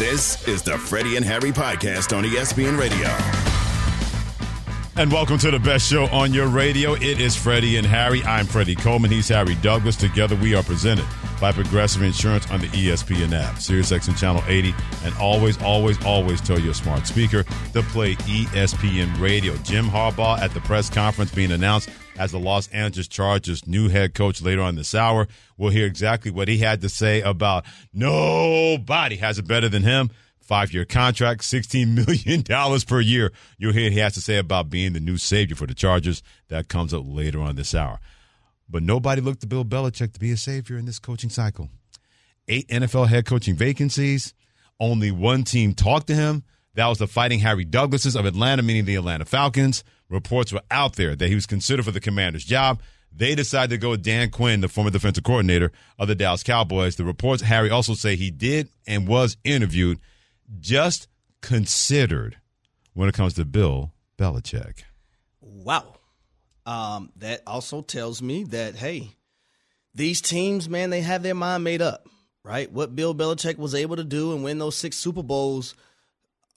This is the Freddie and Harry podcast on ESPN Radio. And welcome to the best show on your radio. It is Freddie and Harry. I'm Freddie Coleman. He's Harry Douglas. Together we are presented by Progressive Insurance on the ESPN app, SiriusXM Channel 80, and always, always, always tell your smart speaker to play ESPN Radio. Jim Harbaugh at the press conference being announced as the Los Angeles Chargers' new head coach later on this hour. We'll hear exactly what he had to say about nobody has it better than him. Five year contract, $16 million per year. You'll hear he has to say about being the new savior for the Chargers. That comes up later on this hour. But nobody looked to Bill Belichick to be a savior in this coaching cycle. Eight NFL head coaching vacancies. Only one team talked to him. That was the Fighting Harry Douglases of Atlanta, meaning the Atlanta Falcons. Reports were out there that he was considered for the commander's job. They decided to go with Dan Quinn, the former defensive coordinator of the Dallas Cowboys. The reports, Harry, also say he did and was interviewed, just considered when it comes to Bill Belichick. Wow. Um, that also tells me that, hey, these teams, man, they have their mind made up, right? What Bill Belichick was able to do and win those six Super Bowls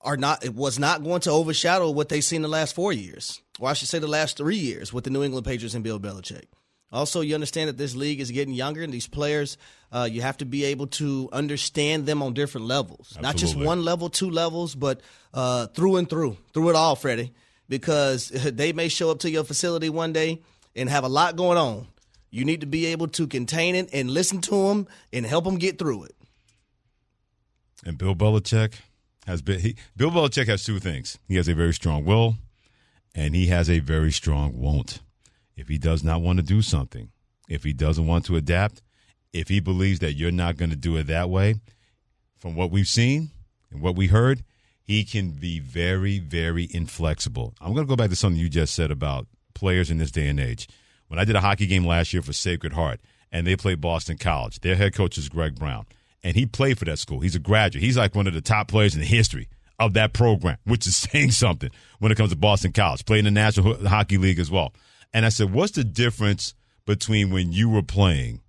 are not it was not going to overshadow what they've seen the last four years, or I should say the last three years with the New England Patriots and Bill Belichick. Also, you understand that this league is getting younger, and these players, uh, you have to be able to understand them on different levels, Absolutely. not just one level, two levels, but uh, through and through, through it all, Freddie. Because they may show up to your facility one day and have a lot going on. You need to be able to contain it and listen to them and help them get through it. And Bill Belichick, has been he, Bill Belichick has two things. He has a very strong will, and he has a very strong won't. If he does not want to do something, if he doesn't want to adapt, if he believes that you're not going to do it that way, from what we've seen and what we heard, he can be very, very inflexible. I'm going to go back to something you just said about players in this day and age. When I did a hockey game last year for Sacred Heart, and they played Boston College, their head coach is Greg Brown and he played for that school. He's a graduate. He's like one of the top players in history of that program, which is saying something when it comes to Boston College. Played in the National Hockey League as well. And I said, what's the difference between when you were playing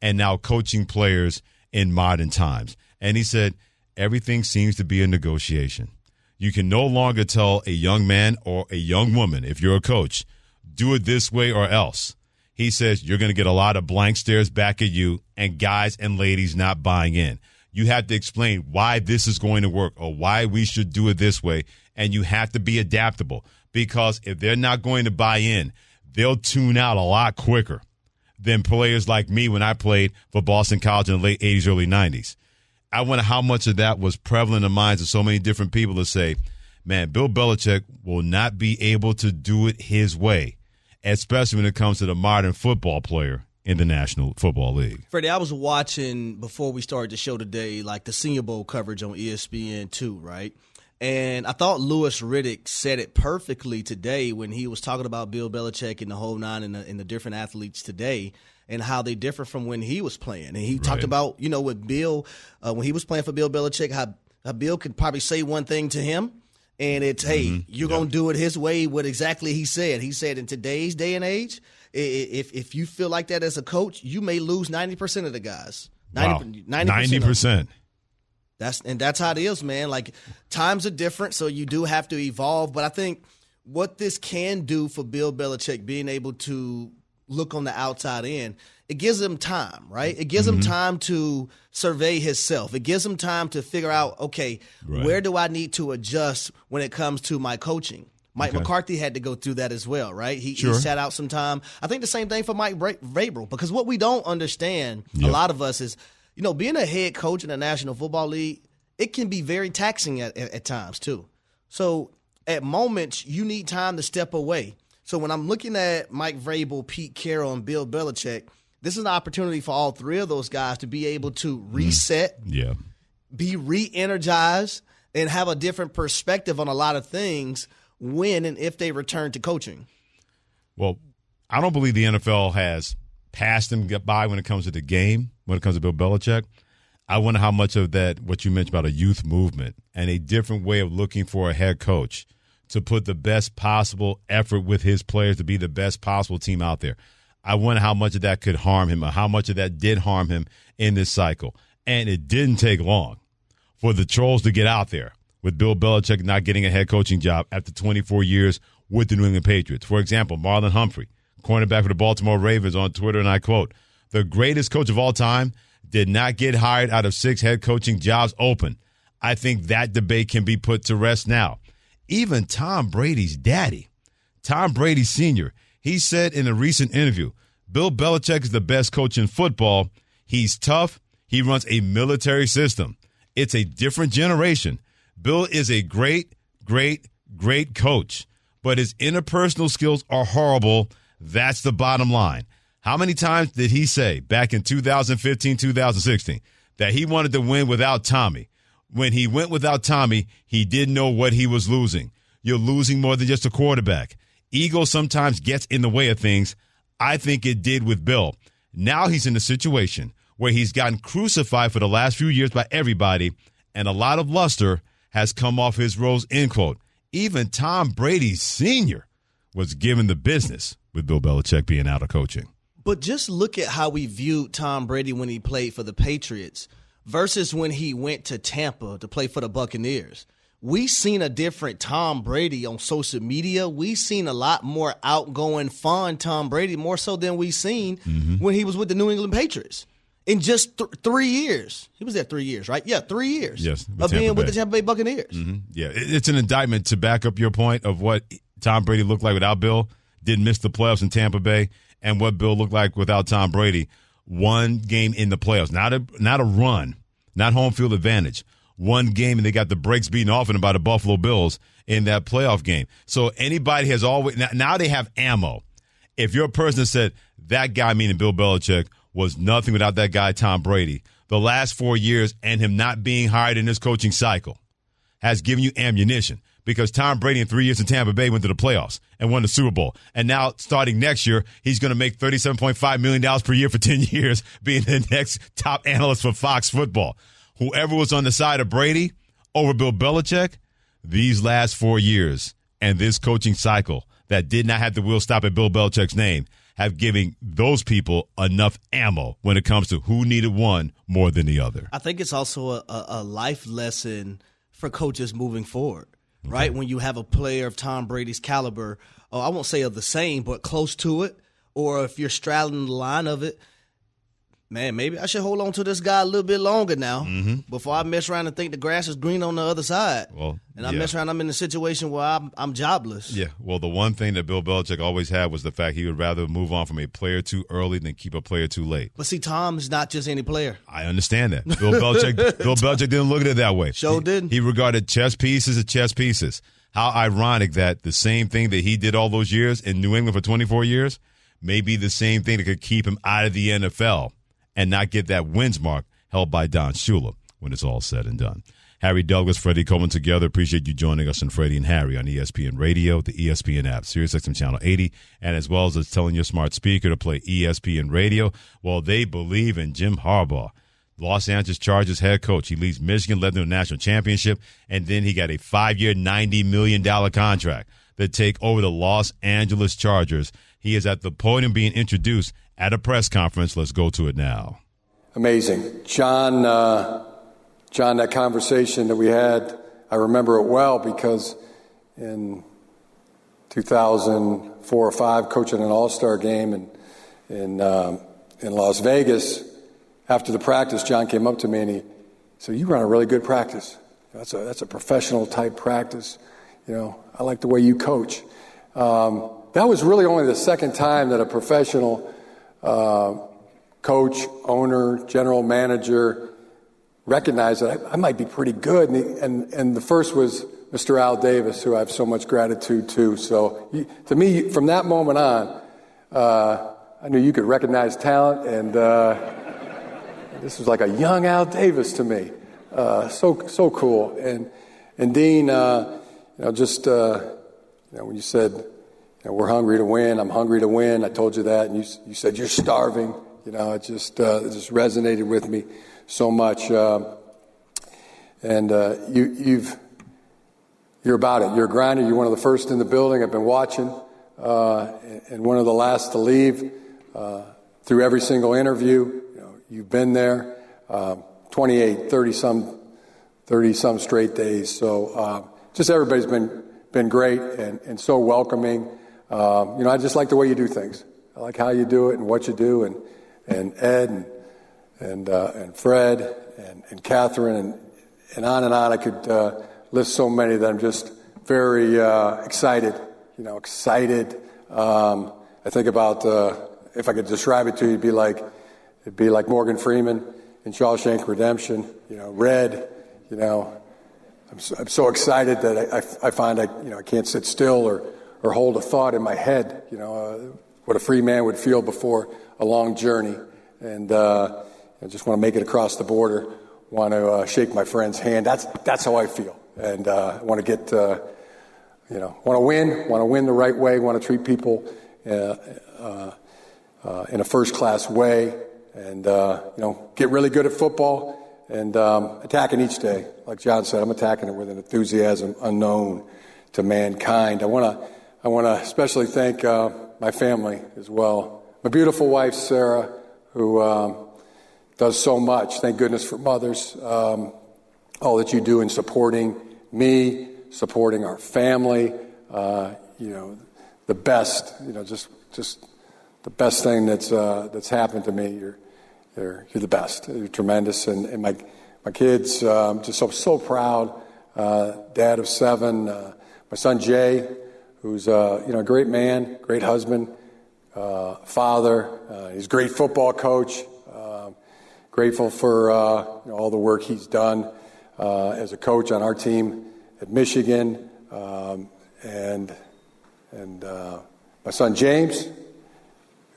and now coaching players in modern times? And he said, everything seems to be a negotiation. You can no longer tell a young man or a young woman, if you're a coach, do it this way or else he says you're going to get a lot of blank stares back at you and guys and ladies not buying in. You have to explain why this is going to work or why we should do it this way. And you have to be adaptable because if they're not going to buy in, they'll tune out a lot quicker than players like me when I played for Boston College in the late 80s, early 90s. I wonder how much of that was prevalent in the minds of so many different people to say, man, Bill Belichick will not be able to do it his way especially when it comes to the modern football player in the National Football League. Freddie, I was watching before we started the show today, like the Senior Bowl coverage on ESPN two, right? And I thought Louis Riddick said it perfectly today when he was talking about Bill Belichick and the whole nine and the, and the different athletes today and how they differ from when he was playing. And he right. talked about, you know, with Bill, uh, when he was playing for Bill Belichick, how, how Bill could probably say one thing to him and it's hey, mm-hmm. you're yep. gonna do it his way. What exactly he said? He said in today's day and age, if if you feel like that as a coach, you may lose ninety percent of the guys. 90 ninety percent. That's and that's how it is, man. Like times are different, so you do have to evolve. But I think what this can do for Bill Belichick, being able to look on the outside in, it gives him time, right? It gives mm-hmm. him time to survey himself. It gives him time to figure out, okay, right. where do I need to adjust when it comes to my coaching? Mike okay. McCarthy had to go through that as well, right? He, sure. he, sat out some time. I think the same thing for Mike Vrabel because what we don't understand, yep. a lot of us, is you know being a head coach in the National Football League, it can be very taxing at, at, at times too. So at moments, you need time to step away. So when I'm looking at Mike Vrabel, Pete Carroll, and Bill Belichick, this is an opportunity for all three of those guys to be able to mm. reset, yeah, be re-energized, and have a different perspective on a lot of things when and if they return to coaching. Well, I don't believe the NFL has passed them by when it comes to the game, when it comes to Bill Belichick. I wonder how much of that, what you mentioned about a youth movement and a different way of looking for a head coach to put the best possible effort with his players to be the best possible team out there. I wonder how much of that could harm him or how much of that did harm him in this cycle. And it didn't take long for the trolls to get out there with Bill Belichick not getting a head coaching job after 24 years with the New England Patriots. For example, Marlon Humphrey, cornerback for the Baltimore Ravens, on Twitter, and I quote, the greatest coach of all time did not get hired out of six head coaching jobs open. I think that debate can be put to rest now. Even Tom Brady's daddy, Tom Brady Sr., he said in a recent interview, Bill Belichick is the best coach in football. He's tough. He runs a military system. It's a different generation. Bill is a great, great, great coach, but his interpersonal skills are horrible. That's the bottom line. How many times did he say back in 2015, 2016 that he wanted to win without Tommy? When he went without Tommy, he didn't know what he was losing. You're losing more than just a quarterback. Ego sometimes gets in the way of things. I think it did with Bill. Now he's in a situation where he's gotten crucified for the last few years by everybody, and a lot of luster has come off his rose, end quote. Even Tom Brady Sr. was given the business with Bill Belichick being out of coaching. But just look at how we viewed Tom Brady when he played for the Patriots versus when he went to Tampa to play for the Buccaneers. We seen a different Tom Brady on social media. We seen a lot more outgoing, fun Tom Brady, more so than we seen mm-hmm. when he was with the New England Patriots in just th- three years. He was there three years, right? Yeah, three years. Yes, of being with the Tampa Bay Buccaneers. Mm-hmm. Yeah, it's an indictment to back up your point of what Tom Brady looked like without Bill. Didn't miss the playoffs in Tampa Bay, and what Bill looked like without Tom Brady. One game in the playoffs, not a not a run, not home field advantage. One game, and they got the brakes beaten off them by the Buffalo Bills in that playoff game. So anybody has always now, now they have ammo. If you're a person that said that guy, meaning Bill Belichick, was nothing without that guy, Tom Brady. The last four years and him not being hired in this coaching cycle has given you ammunition because Tom Brady in three years in Tampa Bay went to the playoffs and won the Super Bowl. And now, starting next year, he's going to make $37.5 million per year for 10 years, being the next top analyst for Fox football. Whoever was on the side of Brady over Bill Belichick, these last four years and this coaching cycle that did not have the wheel stop at Bill Belichick's name have given those people enough ammo when it comes to who needed one more than the other. I think it's also a, a life lesson for coaches moving forward, okay. right? When you have a player of Tom Brady's caliber, oh, I won't say of the same, but close to it, or if you're straddling the line of it, man, maybe I should hold on to this guy a little bit longer now mm-hmm. before I mess around and think the grass is green on the other side. Well, and I yeah. mess around, I'm in a situation where I'm, I'm jobless. Yeah. Well, the one thing that Bill Belichick always had was the fact he would rather move on from a player too early than keep a player too late. But see, Tom is not just any player. I understand that. Bill Belichick, Bill Belichick didn't look at it that way. Sure didn't. He, he regarded chess pieces as chess pieces. How ironic that the same thing that he did all those years in New England for 24 years may be the same thing that could keep him out of the NFL and not get that wins mark held by Don Shula when it's all said and done. Harry Douglas, Freddie Coleman together. Appreciate you joining us and Freddie and Harry on ESPN Radio, the ESPN app, SiriusXM Channel 80, and as well as telling your smart speaker to play ESPN Radio. Well, they believe in Jim Harbaugh. Los Angeles Chargers head coach. He leads Michigan, led them to a national championship, and then he got a five-year, $90 million contract to take over the Los Angeles Chargers. He is at the podium being introduced at a press conference. Let's go to it now. Amazing. John, uh, John, that conversation that we had, I remember it well because in 2004 or 5, coaching an all star game in, in, um, in Las Vegas, after the practice, John came up to me and he said, You run a really good practice. That's a, that's a professional type practice. You know, I like the way you coach. Um, that was really only the second time that a professional coach, owner, general manager recognized that I, I might be pretty good. And, he, and, and, the first was Mr. Al Davis, who I have so much gratitude to. So he, to me, from that moment on, uh, I knew you could recognize talent, and uh, this was like a young Al Davis to me. Uh, so so cool. And and Dean, uh, you know, just uh, you know, when you said we're hungry to win. I'm hungry to win. I told you that, and you, you said you're starving. You know, it just uh, it just resonated with me so much. Uh, and uh, you, you've you're about it. You're a grinder. You're one of the first in the building. I've been watching, uh, and one of the last to leave uh, through every single interview. You know, you've been there. Uh, 28, 30 some 30 some straight days. So uh, just everybody's been, been great and, and so welcoming. Um, you know, I just like the way you do things. I like how you do it and what you do. And, and Ed and, and, uh, and Fred and, and Catherine and, and on and on. I could uh, list so many that I'm just very uh, excited, you know, excited. Um, I think about, uh, if I could describe it to you, it'd be like, it'd be like Morgan Freeman in Shawshank Redemption, you know, red, you know, I'm so, I'm so excited that I, I, I, find I, you know, I can't sit still or, or hold a thought in my head, you know, uh, what a free man would feel before a long journey. And uh, I just want to make it across the border, want to uh, shake my friend's hand. That's, that's how I feel. And uh, I want to get, uh, you know, want to win, want to win the right way, want to treat people uh, in a first class way, and, you know, get really good at football and um, attacking each day. Like John said, I'm attacking it with an enthusiasm unknown to mankind. I want to I want to especially thank uh, my family as well. My beautiful wife Sarah, who um, does so much. Thank goodness for mothers. Um, all that you do in supporting me, supporting our family. Uh, you know, the best. You know, just just the best thing that's uh, that's happened to me. You're you're, you're the best. You're tremendous. And, and my, my kids, um, just so, so proud. Uh, dad of seven. Uh, my son Jay, who's uh, you know a great man, great husband, uh, father. Uh, he's a great football coach. Um, grateful for uh, you know, all the work he's done as a coach on our team at Michigan, um, and and my son James,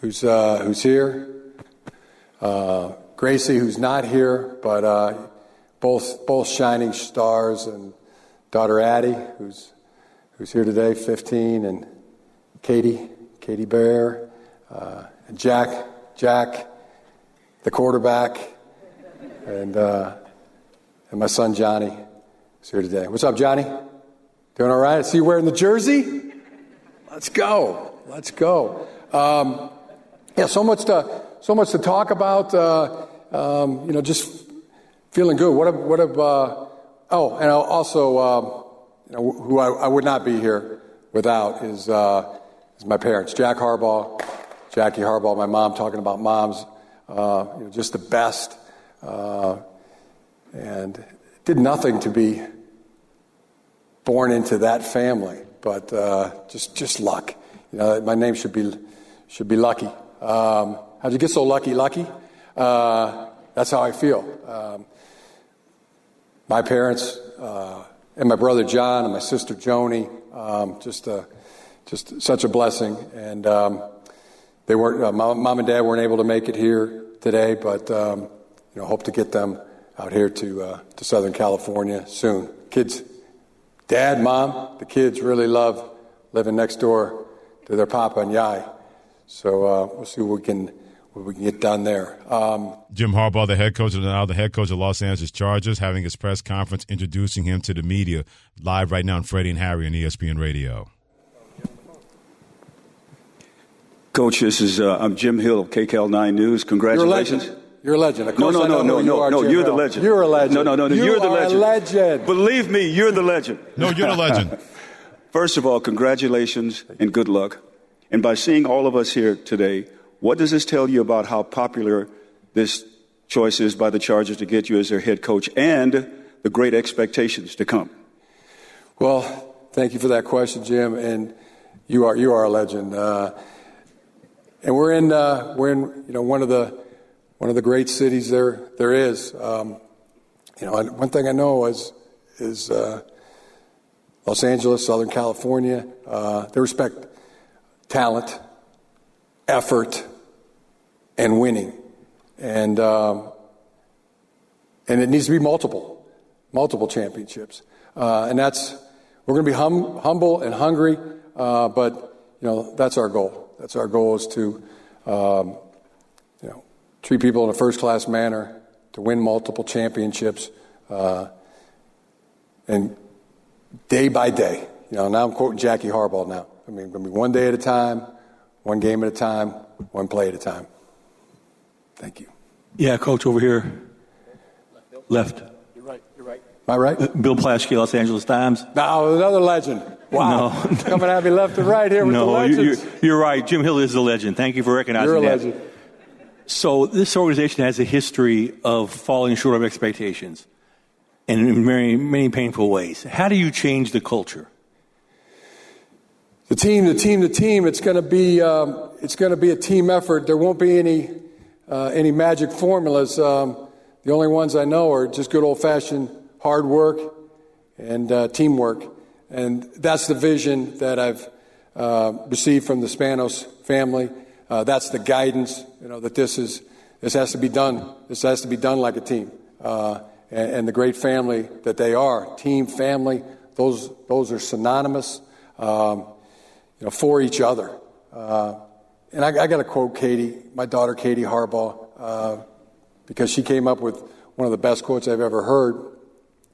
who's who's here. Uh, Gracie, who's not here, but uh, both both shining stars, and daughter Addie, who's who's here today, 15, and Katie, Katie Bear, uh, and Jack, Jack, the quarterback, and uh, and my son Johnny is here today. What's up, Johnny? Doing all right? I see you wearing the jersey. Let's go. Let's go. Um, yeah, so much to so much to talk about. Uh, um, you know, just feeling good. What a, what a, uh, oh, and also, know, who I, I, would not be here without is, uh, is my parents, Jack Harbaugh, Jackie Harbaugh, my mom, talking about moms, uh, you know, just the best. Uh, and did nothing to be born into that family, but just, just luck. You know, my name should be, should be lucky. Um, How'd you get so lucky, lucky? Uh, that's how I feel. Um, my parents uh, and my brother John and my sister Joni, um, just, uh, just such a blessing. And um, they weren't, uh, mom, mom, and dad weren't able to make it here today, but um, you know, hope to get them out here to, uh, to Southern California soon. Kids, dad, mom, the kids really love living next door to their papa and yai. So uh, we'll see what we can what we can get done there. Um, Jim Harbaugh, the head coach of the, now the head coach of Los Angeles Chargers, having his press conference introducing him to the media live right now on Freddie and Harry on ESPN Radio. Coach, this is uh, I'm Jim Hill, KCAL 9 News. Congratulations. You're a legend. Of no, no, no, no, no, no. You are the legend. You're a legend. No, no, no, no. You you're the legend. legend. Believe me, you're the legend. No, you're the legend. First of all, congratulations and good luck. And by seeing all of us here today, what does this tell you about how popular this choice is by the Chargers to get you as their head coach and the great expectations to come? Well, thank you for that question, Jim. And you are you are a legend. Uh, and we're in uh, we're in you know one of the one of the great cities there there is. Um, you know, one thing I know is is uh, Los Angeles, Southern California. Uh, they respect talent, effort, and winning. And, um, and it needs to be multiple, multiple championships. Uh, and that's, we're going to be hum, humble and hungry, uh, but, you know, that's our goal. That's our goal is to, um, you know, treat people in a first class manner, to win multiple championships, uh, and day by day. You know, now I'm quoting Jackie Harbaugh now. I mean, going to be one day at a time, one game at a time, one play at a time. Thank you. Yeah, coach over here. Left. You're right. You're right. Am I right? Bill Plaschke, Los Angeles Times. No, another legend. Wow. No. Coming at me left and right here with the No, you- legends. you're, you're right. Jim Hill is a legend. Thank you for recognizing You're a that. legend. So this organization has a history of falling short of expectations, and in very many painful ways. How do you change the culture? The team, the team, the team. It's going to be um, it's going to be a team effort. There won't be any uh, any magic formulas. Um, the only ones I know are just good old fashioned hard work and uh, teamwork, and that's the vision that I've uh, received from the Spanos family. Uh, that's the guidance. You know that this is this has to be done. This has to be done like a team, uh, and, and the great family that they are. Team, family. Those those are synonymous. Um, you know, for each other. And I, I got to quote Katie, my daughter Katie Harbaugh, uh, because she came up with one of the best quotes I've ever heard.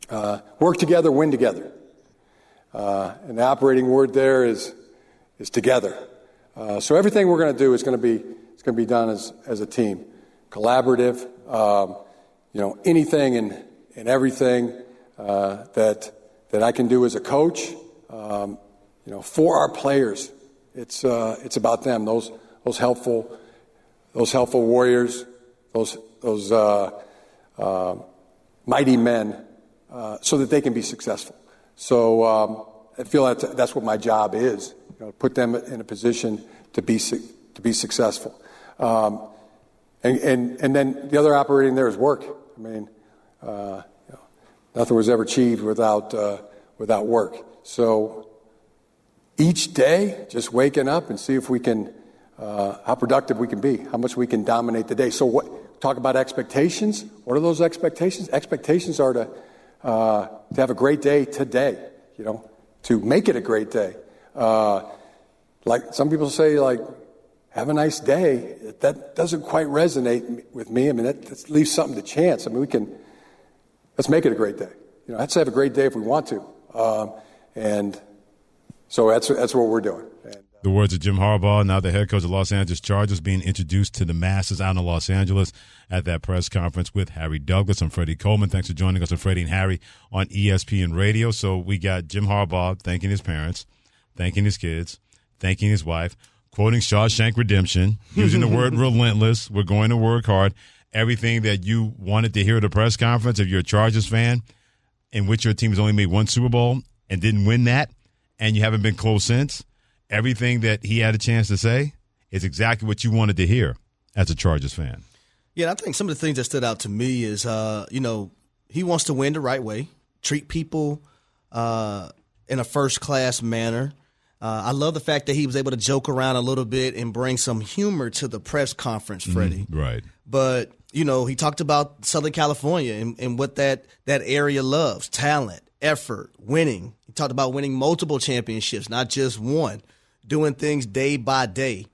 Uh, work together, win together. Uh, and the operating word there is is together. Uh, so everything we're going to do is going to be it's going to be done as as a team, collaborative. Um, you know, anything and and everything uh, that that I can do as a coach. Um, you know, for our players, it's uh, it's about them. Those those helpful those helpful warriors, those those uh, uh, mighty men, uh, so that they can be successful. So um, I feel that that's what my job is. You know, put them in a position to be su- to be successful. Um, and, and and then the other operating there is work. I mean, uh, you know, nothing was ever achieved without uh, without work. So each day, just waking up and see if we can, uh, how productive we can be, how much we can dominate the day. So, what, talk about expectations. What are those expectations? Expectations are to, uh, to have a great day today, you know, to make it a great day. Uh, like some people say, like, have a nice day. That doesn't quite resonate with me. I mean, that, that leaves something to chance. I mean, we can, let's make it a great day. You know, let's have a great day if we want to. Um, and so that's, that's what we're doing. And, The words of Jim Harbaugh, now the head coach of Los Angeles Chargers, being introduced to the masses out in Los Angeles at that press conference with Harry Douglas. I'm Freddie Coleman. Thanks for joining us on Freddie and Harry on ESPN Radio. So we got Jim Harbaugh thanking his parents, thanking his kids, thanking his wife, quoting Shawshank Redemption, using the word relentless. We're going to work hard. Everything that you wanted to hear at a press conference, if you're a Chargers fan, in which your team has only made one Super Bowl and didn't win that, and you haven't been close since, everything that he had a chance to say is exactly what you wanted to hear as a Chargers fan. Yeah, I think some of the things that stood out to me is, uh, you know, he wants to win the right way, treat people uh, in a first class manner. Uh, I love the fact that he was able to joke around a little bit and bring some humor to the press conference, Freddie. Right. But you know, he talked about Southern California and, and what that that area loves: talent, effort, winning. He talked about winning multiple championships, not just one, doing things day by day.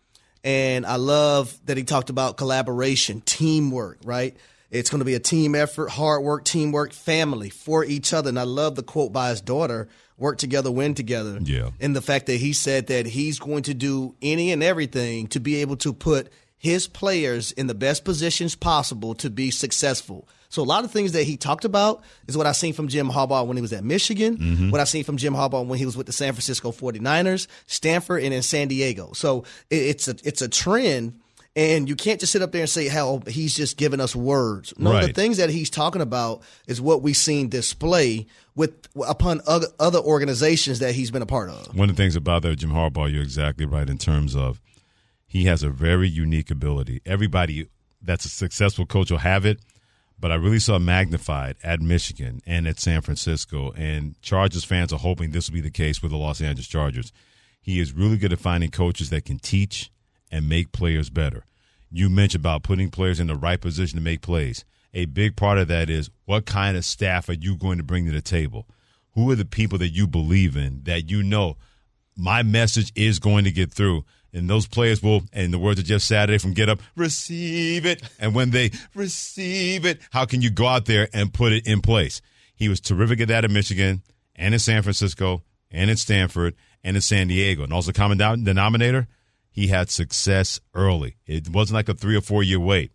And I love that he talked about collaboration, teamwork, right? It's going to be a team effort, hard work, teamwork, family for each other. And I love the quote by his daughter work together, win together. Yeah. And the fact that he said that he's going to do any and everything to be able to put his players in the best positions possible to be successful. So a lot of things that he talked about is what I seen from Jim Harbaugh when he was at Michigan, mm-hmm. what I seen from Jim Harbaugh when he was with the San Francisco 49ers, Stanford, and in San Diego. So it- it's a it's a trend. And you can't just sit up there and say, hell, he's just giving us words. No, the things that he's talking about is what we've seen display with upon other, other organizations that he's been a part of. One of the things about that, Jim Harbaugh, you're exactly right in terms of he has a very unique ability. Everybody that's a successful coach will have it, but I really saw magnified at Michigan and at San Francisco. And Chargers fans are hoping this will be the case with the Los Angeles Chargers. He is really good at finding coaches that can teach and make players better. You mentioned about putting players in the right position to make plays. A big part of that is what kind of staff are you going to bring to the table? Who are the people that you believe in that you know my message is going to get through? And those players will, in the words of Jeff Saturday from Get Up, receive it. And when they receive it, how can you go out there and put it in place? He was terrific at that in Michigan and in San Francisco and in Stanford and in San Diego. And also common denominator, he had success early. It wasn't like a three or four year wait.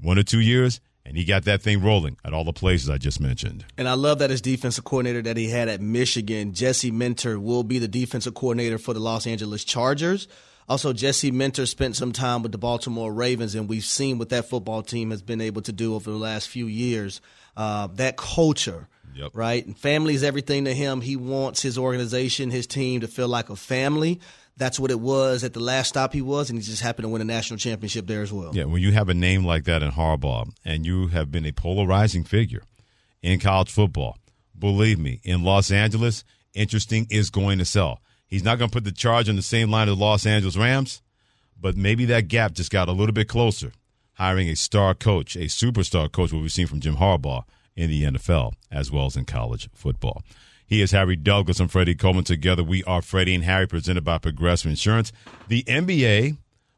One or two years, and he got that thing rolling at all the places I just mentioned. And I love that his defensive coordinator that he had at Michigan, Jesse Minter, will be the defensive coordinator for the Los Angeles Chargers. Also, Jesse Minter spent some time with the Baltimore Ravens, and we've seen what that football team has been able to do over the last few years. Uh, that culture, Yep. right? And family is everything to him. He wants his organization, his team to feel like a family. That's what it was at the last stop he was, and he just happened to win a national championship there as well. Yeah, when you have a name like that in Harbaugh and you have been a polarizing figure in college football, believe me, in Los Angeles, interesting is going to sell. He's not going to put the charge on the same line as the Los Angeles Rams, but maybe that gap just got a little bit closer. Hiring a star coach, a superstar coach, what we've seen from Jim Harbaugh in the NFL as well as in college football. He is Harry Douglas and Freddie Coleman. Together, we are Freddie and Harry, presented by Progressive Insurance. The NBA,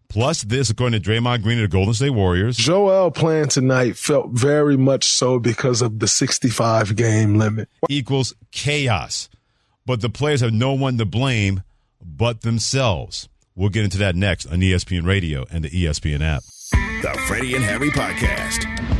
plus this, according to Draymond Green of the Golden State Warriors, Joel playing tonight felt very much so because of the 65 game limit. equals chaos. But the players have no one to blame but themselves. We'll get into that next on ESPN Radio and the ESPN app. The Freddie and Harry Podcast.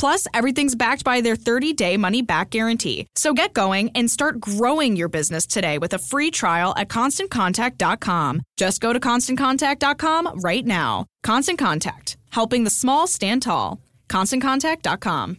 Plus, everything's backed by their 30 day money back guarantee. So get going and start growing your business today with a free trial at constantcontact.com. Just go to constantcontact.com right now. Constant Contact, helping the small stand tall. ConstantContact.com.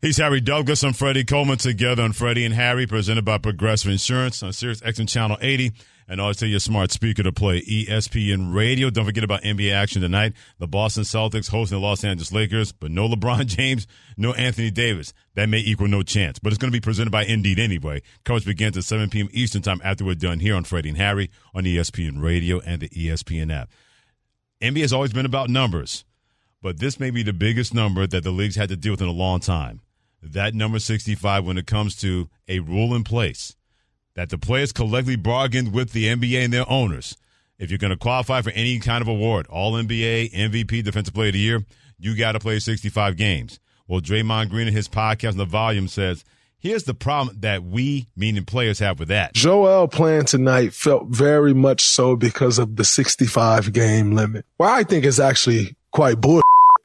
He's Harry Douglas. I'm Freddie Coleman together on Freddie and Harry, presented by Progressive Insurance on Sirius XM Channel 80. And always tell your smart speaker to play ESPN Radio. Don't forget about NBA action tonight. The Boston Celtics hosting the Los Angeles Lakers, but no LeBron James, no Anthony Davis. That may equal no chance, but it's going to be presented by Indeed anyway. Coverage begins at 7 p.m. Eastern Time after we're done here on Freddie and Harry on ESPN Radio and the ESPN app. NBA has always been about numbers, but this may be the biggest number that the league's had to deal with in a long time. That number 65 when it comes to a rule in place that the players collectively bargained with the NBA and their owners. If you're going to qualify for any kind of award, All NBA, MVP, Defensive Player of the Year, you got to play 65 games. Well, Draymond Green in his podcast the volume says, here's the problem that we, meaning players, have with that. Joel playing tonight felt very much so because of the 65 game limit. Well, I think it's actually quite bull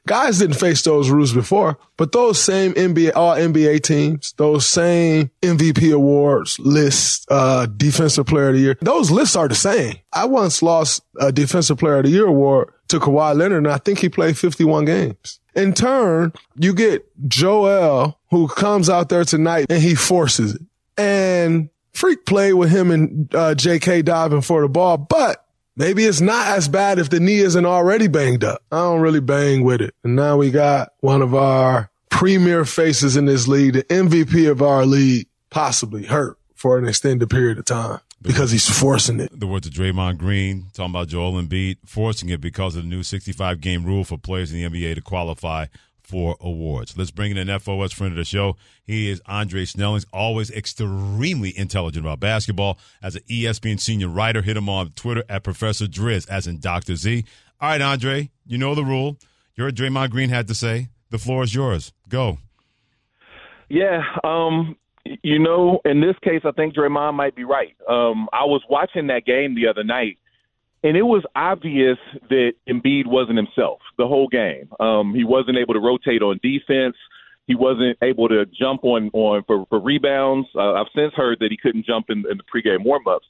guys didn't face those rules before, but those same NBA, all NBA teams, those same MVP awards lists, uh, defensive player of the year, those lists are the same. I once lost a defensive player of the year award to Kawhi Leonard and I think he played 51 games. In turn, you get Joel who comes out there tonight and he forces it. And Freak played with him and uh, J.K. diving for the ball, but maybe it's not as bad if the knee isn't already banged up. I don't really bang with it. And now we got one of our premier faces in this league, the MVP of our league, possibly hurt for an extended period of time because he's forcing it. The words of Draymond Green talking about Joel Embiid forcing it because of the new 65 game rule for players in the NBA to qualify for awards. Let's bring in an FOS friend of the show. He is Andre Snellings, always extremely intelligent about basketball. As an ESPN senior writer, hit him on Twitter at Professor Driz, as in Dr. Z. All right, Andre, you know the rule. You're Draymond Green had to say. The floor is yours. Go. Yeah, um, you know, in this case, I think Draymond might be right. Um, I was watching that game the other night, and it was obvious that Embiid wasn't himself the whole game. Um, he wasn't able to rotate on defense. He wasn't able to jump on on for, for rebounds. Uh, I've since heard that he couldn't jump in, in the pregame warmups.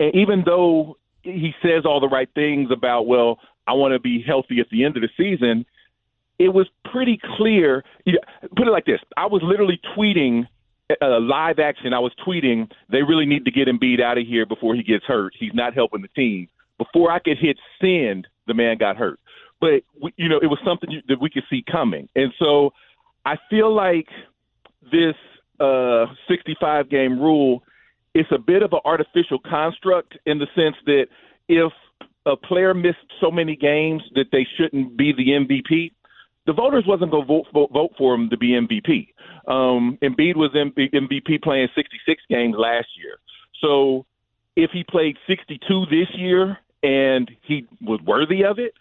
And even though he says all the right things about, well, I want to be healthy at the end of the season, it was pretty clear. Put it like this: I was literally tweeting uh, live action. I was tweeting they really need to get Embiid out of here before he gets hurt. He's not helping the team before I could hit send, the man got hurt. But you know, it was something you, that we could see coming, and so I feel like this uh, 65 game rule is a bit of an artificial construct in the sense that if a player missed so many games that they shouldn't be the MVP, the voters wasn't going to vote, vote, vote for him to be MVP. Um, Embiid was MVP playing 66 games last year. So if he played 62 this year and he was worthy of it,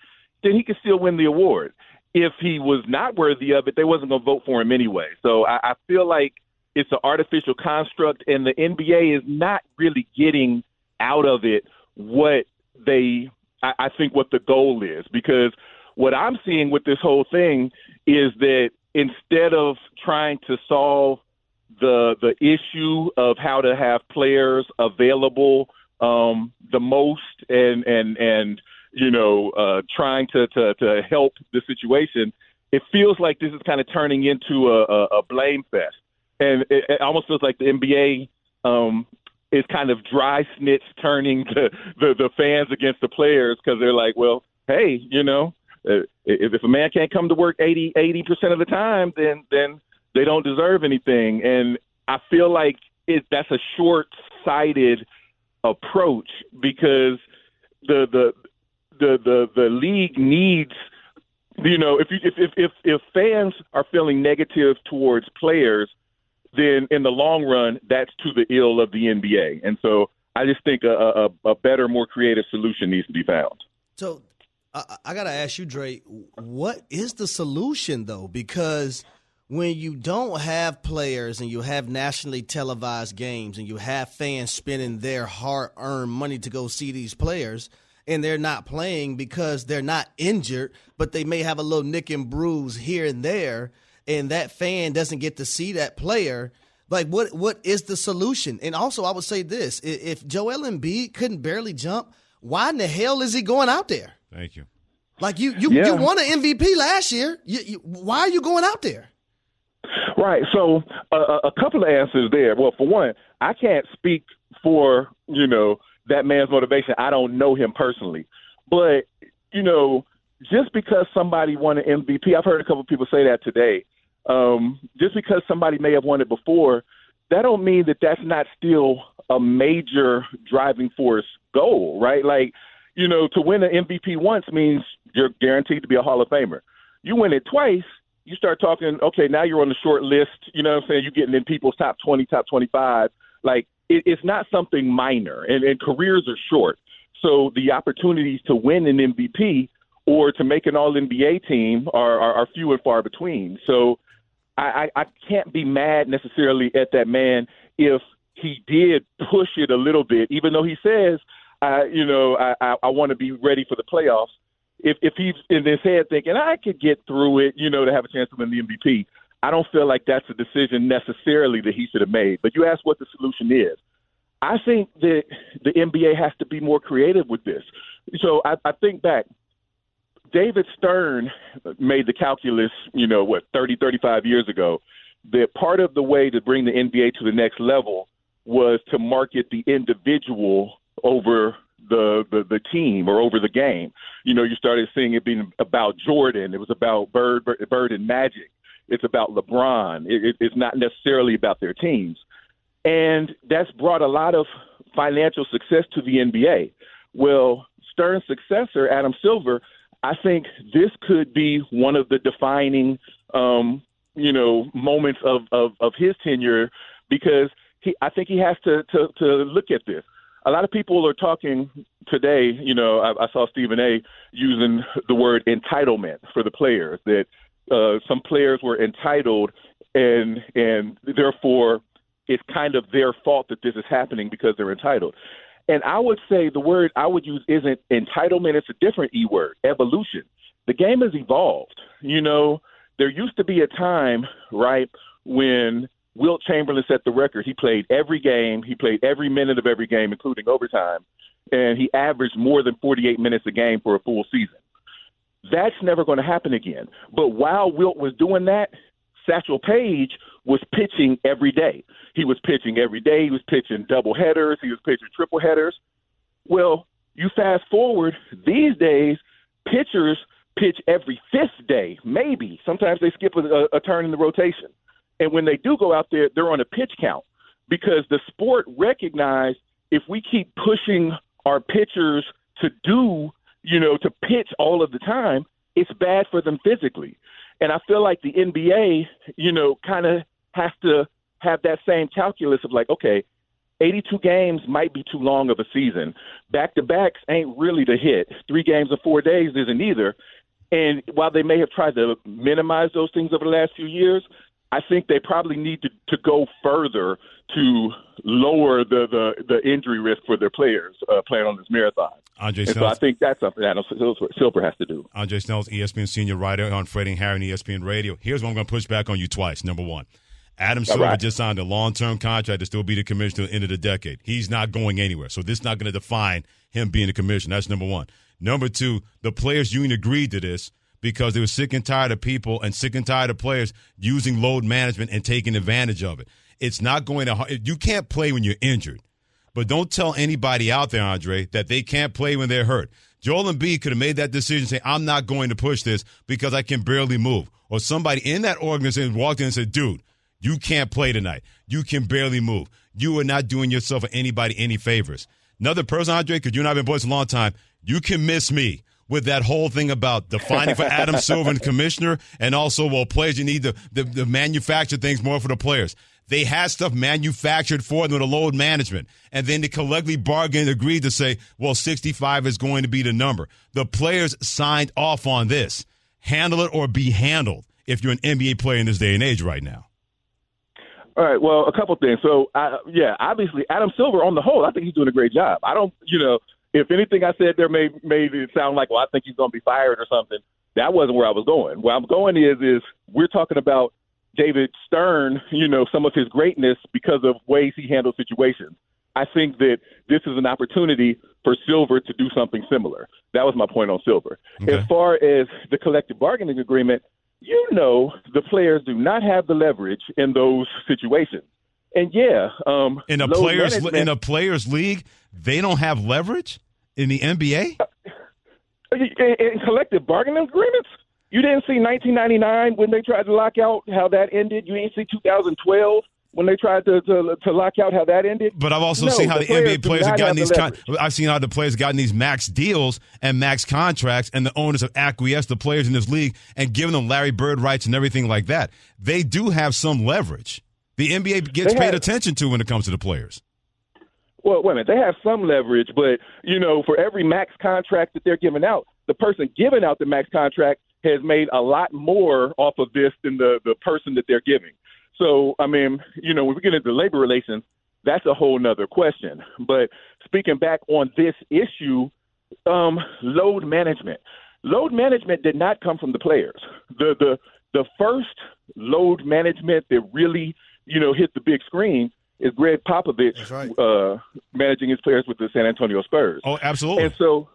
then he could still win the award. If he was not worthy of it, they wasn't going to vote for him anyway. So I, I feel like it's an artificial construct, and the NBA is not really getting out of it what they, I, I think, what the goal is. Because what I'm seeing with this whole thing is that instead of trying to solve the the issue of how to have players available um, the most and and and you know uh, trying to, to to help the situation, it feels like this is kind of turning into a, a, a blame fest, and it, it almost feels like the NBA um, is kind of dry snitch turning the, the the fans against the players because they're like, well, hey, you know, uh, if, if a man can't come to work 80 percent of the time, then then they don't deserve anything, and I feel like it that's a short sighted approach because the the the the, the league needs you know if you if, if if if fans are feeling negative towards players then in the long run that's to the ill of the NBA and so I just think a, a, a better more creative solution needs to be found. So I, I got to ask you Dre what is the solution though? Because when you don't have players and you have nationally televised games and you have fans spending their hard earned money to go see these players and they're not playing because they're not injured, but they may have a little nick and bruise here and there, and that fan doesn't get to see that player. Like what what is the solution? And also I would say this if Joel Embiid couldn't barely jump, why in the hell is he going out there? Thank you. Like you you, yeah. you won an MVP last year. You, you, why are you going out there? Right. So uh, a couple of answers there. Well, for one, I can't speak for you know that man's motivation. I don't know him personally, but you know, just because somebody won an MVP, I've heard a couple of people say that today. Um, just because somebody may have won it before, that don't mean that that's not still a major driving force goal, right? Like, you know, to win an MVP once means you're guaranteed to be a Hall of Famer. You win it twice, you start talking, okay, now you're on the short list. You know what I'm saying? You're getting in people's top 20, top 25. Like, it, it's not something minor, and, and careers are short. So the opportunities to win an MVP or to make an All NBA team are, are, are few and far between. So I, I, I can't be mad necessarily at that man if he did push it a little bit, even though he says, uh, you know, I, I, I want to be ready for the playoffs if if he's in his head thinking I could get through it, you know, to have a chance to win the MVP, I don't feel like that's a decision necessarily that he should have made. But you ask what the solution is. I think that the NBA has to be more creative with this. So I, I think back. David Stern made the calculus, you know, what, 30, 35 years ago, that part of the way to bring the NBA to the next level was to market the individual over the, the the team or over the game. You know, you started seeing it being about Jordan. It was about Bird, Bird and Magic. It's about LeBron. It, it, it's not necessarily about their teams, and that's brought a lot of financial success to the NBA. Well, Stern's successor, Adam Silver, I think this could be one of the defining, um, you know, moments of, of, of his tenure because he, I think he has to, to, to look at this a lot of people are talking today. You know, I, I saw Stephen A. using the word entitlement for the players. That uh, some players were entitled, and and therefore it's kind of their fault that this is happening because they're entitled. And I would say the word I would use isn't entitlement; it's a different e word, evolution. The game has evolved. You know, there used to be a time, right, when Wilt Chamberlain set the record. He played every game. He played every minute of every game, including overtime, and he averaged more than 48 minutes a game for a full season. That's never going to happen again. But while Wilt was doing that, Satchel Paige was pitching every day. He was pitching every day. He was pitching double headers. He was pitching triple headers. Well, you fast forward these days, pitchers pitch every fifth day, maybe. Sometimes they skip a, a turn in the rotation. And when they do go out there, they're on a pitch count because the sport recognized if we keep pushing our pitchers to do, you know, to pitch all of the time, it's bad for them physically. And I feel like the NBA, you know, kind of has to have that same calculus of like, okay, 82 games might be too long of a season. Back to backs ain't really the hit. Three games of four days isn't either. And while they may have tried to minimize those things over the last few years, I think they probably need to, to go further to lower the, the, the injury risk for their players uh, playing on this marathon. Andre and so I think that's something that Silver has to do. Andre Snellings ESPN senior writer on Freddie and Harry and ESPN Radio. Here's what I'm going to push back on you twice. Number one, Adam Silver right. just signed a long term contract to still be the commissioner at the end of the decade. He's not going anywhere. So this is not going to define him being the commissioner. That's number one. Number two, the players union agreed to this because they were sick and tired of people and sick and tired of players using load management and taking advantage of it. It's not going to, you can't play when you're injured. But don't tell anybody out there, Andre, that they can't play when they're hurt. Joel Embiid could have made that decision saying, I'm not going to push this because I can barely move. Or somebody in that organization walked in and said, dude, you can't play tonight. You can barely move. You are not doing yourself or anybody any favors. Another person, Andre, because you and I have been boys a long time, you can miss me with that whole thing about defining for Adam Silver and commissioner, and also, well, players, you need to, the, the manufacture things more for the players. They had stuff manufactured for them, with the load management. And then they collectively bargained, agreed to say, well, 65 is going to be the number. The players signed off on this. Handle it or be handled if you're an NBA player in this day and age right now. All right. Well, a couple things. So, uh, yeah, obviously, Adam Silver, on the whole, I think he's doing a great job. I don't, you know, if anything I said there made made it sound like, well, I think he's going to be fired or something. That wasn't where I was going. Where I'm going is is we're talking about David Stern, you know, some of his greatness because of ways he handled situations. I think that this is an opportunity for Silver to do something similar. That was my point on Silver. Okay. As far as the collective bargaining agreement, you know, the players do not have the leverage in those situations. And yeah, um, in a players in a players league, they don't have leverage in the NBA. Uh, in, in collective bargaining agreements, you didn't see 1999 when they tried to lock out how that ended. You didn't see 2012 when they tried to, to, to lock out how that ended. But I've also no, seen how the, the NBA players have gotten these. Con- I've seen how the players have gotten these max deals and max contracts, and the owners have acquiesced the players in this league and given them Larry Bird rights and everything like that. They do have some leverage the NBA gets paid attention to when it comes to the players. Well, wait a minute. They have some leverage, but you know, for every max contract that they're giving out, the person giving out the max contract has made a lot more off of this than the the person that they're giving. So, I mean, you know, when we get into labor relations, that's a whole nother question. But speaking back on this issue, um, load management. load management did not come from the players. The the the first load management that really you know hit the big screen is Gregg Popovich right. uh, managing his players with the San Antonio Spurs. Oh, absolutely. And so,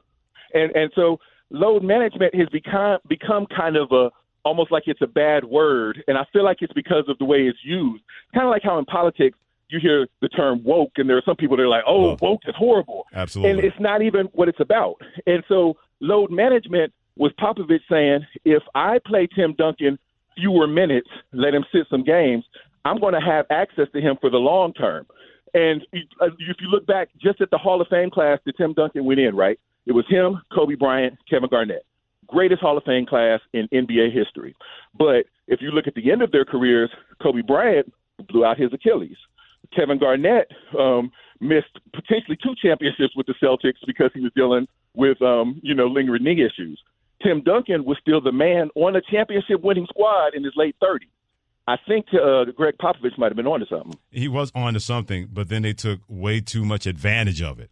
and and so, load management has become become kind of a almost like it's a bad word, and I feel like it's because of the way it's used. Kind of like how in politics you hear the term woke, and there are some people that are like, "Oh, woke is horrible," Absolutely. and it's not even what it's about. And so, load management was Popovich saying, if I play Tim Duncan fewer minutes, let him sit some games, I'm going to have access to him for the long term. And uh, if you look back just at the Hall of Fame class that Tim Duncan went in, right? It was him, Kobe Bryant, Kevin Garnett. Greatest Hall of Fame class in NBA history. But if you look at the end of their careers, Kobe Bryant blew out his Achilles. Kevin Garnett um, missed potentially two championships with the Celtics because he was dealing with, um, you know, lingering knee issues. Tim Duncan was still the man on a championship winning squad in his late 30s. I think uh, Gregg Popovich might have been onto something. He was onto something, but then they took way too much advantage of it.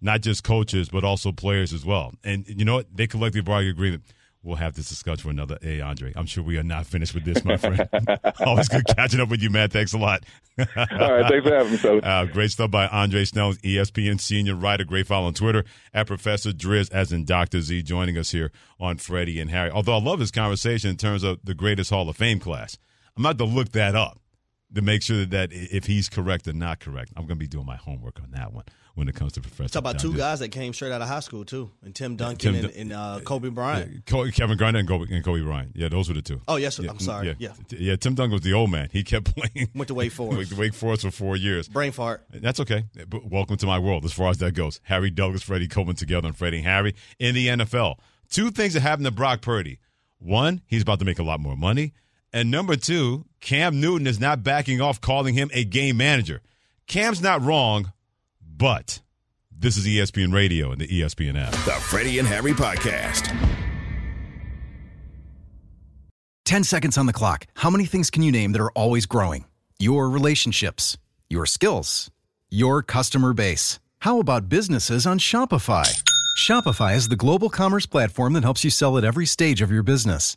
Not just coaches, but also players as well. And you know what? They collectively brought an agreement. We'll have this discussion for another. Hey, Andre, I'm sure we are not finished with this, my friend. Always good catching up with you, man. Thanks a lot. All right, thanks for having me, fellas. Uh, great stuff by Andre Snellings, ESPN senior writer. Great follow on Twitter at Professor Driz, as in Dr. Z, joining us here on Freddie and Harry. Although I love his conversation in terms of the greatest Hall of Fame class. I'm about to look that up to make sure that if he's correct or not correct. I'm going to be doing my homework on that one when it comes to Professor. Talk about two guys that came straight out of high school too, and Tim Duncan Tim and, and uh, Kobe Bryant. Yeah, Kevin Garnett and Kobe, and Kobe Bryant. Yeah, those were the two. Oh, yes, I'm sorry. Yeah. T- yeah. Tim Duncan was the old man. He kept playing. Went to Wake Forest. Wake Forest for four years. Brain fart. That's okay. But welcome to my world as far as that goes. Harry Douglas, Freddie Coleman together, and Freddie and Harry in the NFL. Two things that happened to Brock Purdy. One, he's about to make a lot more money. And number two, Cam Newton is not backing off calling him a game manager. Cam's not wrong, but this is ESPN Radio and the ESPN app. The Freddie and Harry Podcast. 10 seconds on the clock. How many things can you name that are always growing? Your relationships, your skills, your customer base. How about businesses on Shopify? Shopify is the global commerce platform that helps you sell at every stage of your business.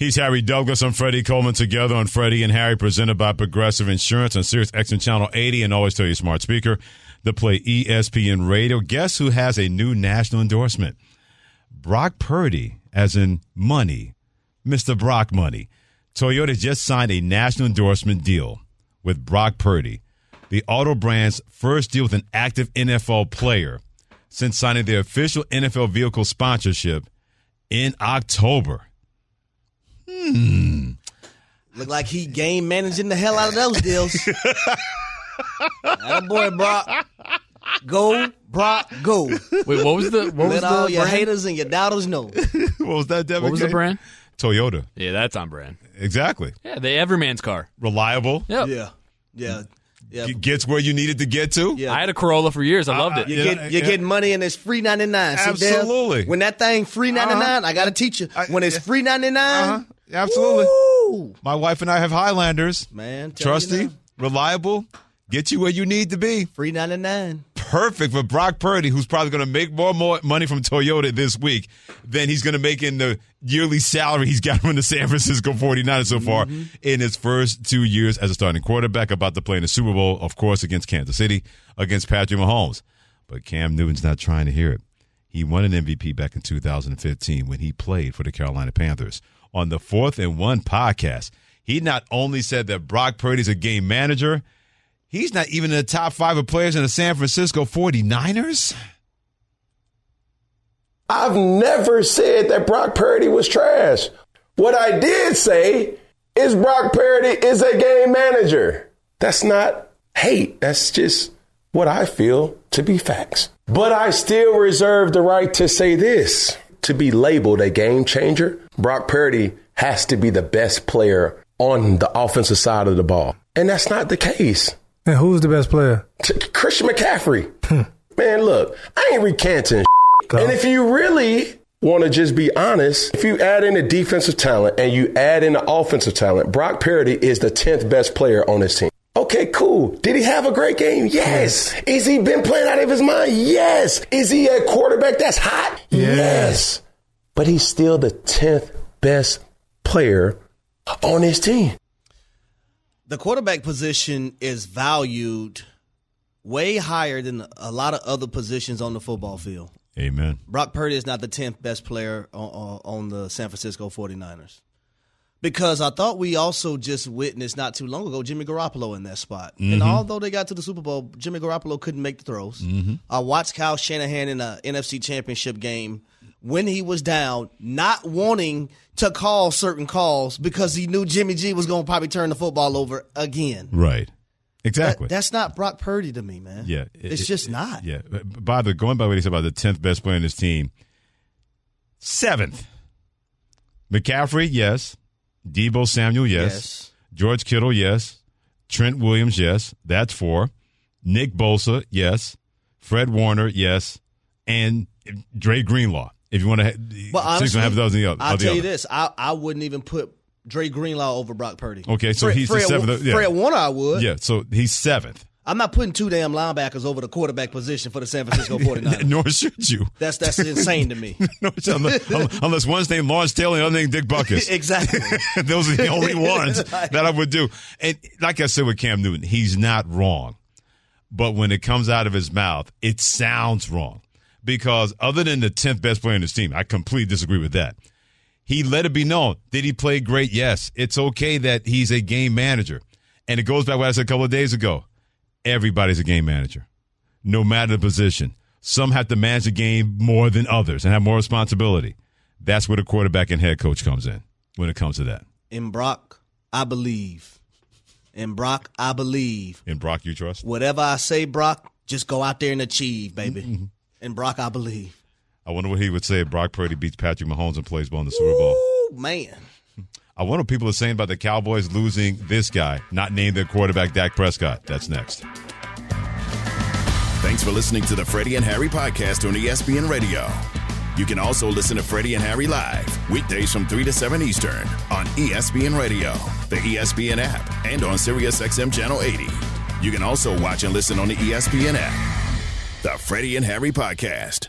He's Harry Douglas. I'm Freddie Coleman together on Freddie and Harry, presented by Progressive Insurance on Sirius XM Channel 80, and always tell your smart speaker to play ESPN Radio. Guess who has a new national endorsement? Brock Purdy, as in money, Mr. Brock Money. Toyota just signed a national endorsement deal with Brock Purdy, the auto brand's first deal with an active NFL player since signing their official NFL vehicle sponsorship in October. Hmm. Look like he game managing the hell out of those deals. that boy Brock. Go, Brock, go. Wait, what was the what was Let all the your brand? haters and your doubters know. what was that, Devin? What was the brand? Toyota. Yeah, that's on brand. Exactly. Yeah, the Everyman's car. Reliable. Yep. Yeah. Yeah. Yeah. g- gets where you needed to get to. Yeah. I had a Corolla for years. I loved it. You Yeah, get, you're yeah. getting money and it's free ninety nine. Absolutely. when that thing free ninety nine, I got to teach you. When it's free ninety nine, Uh-huh. Absolutely. woo, My wife and I have Highlanders. man, Trusty, reliable, get you where you need to be. free ninety nine. Perfect for Brock Purdy, who's probably going to make more, more money from Toyota this week than he's going to make in the yearly salary he's got from the San Francisco 49ers so far mm-hmm. in his first two years as a starting quarterback, about to play in the Super Bowl, of course, against Kansas City, against Patrick Mahomes. But Cam Newton's not trying to hear it. He won an MVP back in 2015 when he played for the Carolina Panthers. On the Fourth and One podcast, he not only said that Brock Purdy's a game manager, he's not even in the top five of players in the San Francisco 49ers. I've never said that Brock Purdy was trash. What I did say is Brock Purdy is a game manager. That's not hate. That's just what I feel to be facts. But I still reserve the right to say this. To be labeled a game changer, Brock Purdy has to be the best player on the offensive side of the ball. And that's not the case. And who's the best player? Christian McCaffrey. Hmm. Man, look, I ain't recanting. And if you really want to just be honest, if you add in the defensive talent and you add in the offensive talent, Brock Purdy is the 10th best player on this team. Okay, cool. Did he have a great game? Yes. Is he been playing out of his mind? Yes. Is he a quarterback that's hot? Yes. But he's still the 10th best player on his team. The quarterback position is valued way higher than a lot of other positions on the football field. Amen. Brock Purdy is not the 10th best player on, on, on the San Francisco 49ers. Because I thought we also just witnessed not too long ago Jimmy Garoppolo in that spot. And Mhm. although they got to the Super Bowl, Jimmy Garoppolo couldn't make the throws. Mhm. I watched Kyle Shanahan in a NFC championship game when he was down, not wanting to call certain calls because he knew Jimmy G was going to probably turn the football over again. Right. Exactly. That- that's not Brock Purdy to me, man. yeah. It's just it- not. Yeah. By the going by what he said about the 10th best player in his team, seventh. McCaffrey, yes. Deebo Samuel, yes. Yes. George Kittle, yes. Trent Williams, yes. That's four. Nick Bosa, yes. Fred Warner, yes. And Dre Greenlaw. If you want to, But six and honestly, a half dozen of the I'll tell you other. this: I, I wouldn't even put Dre Greenlaw over Brock Purdy. Okay, so Fred, he's Fred, the seventh. yeah. Fred Warner, I would. Yeah, so he's seventh. I'm not putting two damn linebackers over the quarterback position for the San Francisco 49ers. Nor should you. That's that's insane to me. Unless one's named Lawrence Taylor and the other named Dick Butkus. exactly. Those are the only ones that I would do. And like I said with Cam Newton, he's not wrong. But when it comes out of his mouth, it sounds wrong. Because other than the 10th best player in his team, I completely disagree with that. He let it be known. Did he play great? Yes. It's okay that he's a game manager. And it goes back to what I said a couple of days ago. Everybody's a game manager, no matter the position. Some have to manage the game more than others and have more responsibility. That's where the quarterback and head coach comes in when it comes to that. In Brock, I believe. In Brock, I believe. In Brock, you trust? Whatever I say, Brock, just go out there and achieve, baby. Mm-hmm. In Brock, I believe. I wonder what he would say if Brock Purdy beats Patrick Mahomes and plays well in the Super Bowl. Ooh, man. I wonder what people are saying about the Cowboys losing this guy, not named their quarterback Dak Prescott. That's next. Thanks for listening to the Freddie and Harry podcast on ESPN Radio. You can also listen to Freddie and Harry live weekdays from 3 to 7 Eastern on ESPN Radio, the ESPN app, and on SiriusXM Channel 80. You can also watch and listen on the ESPN app. The Freddie and Harry podcast.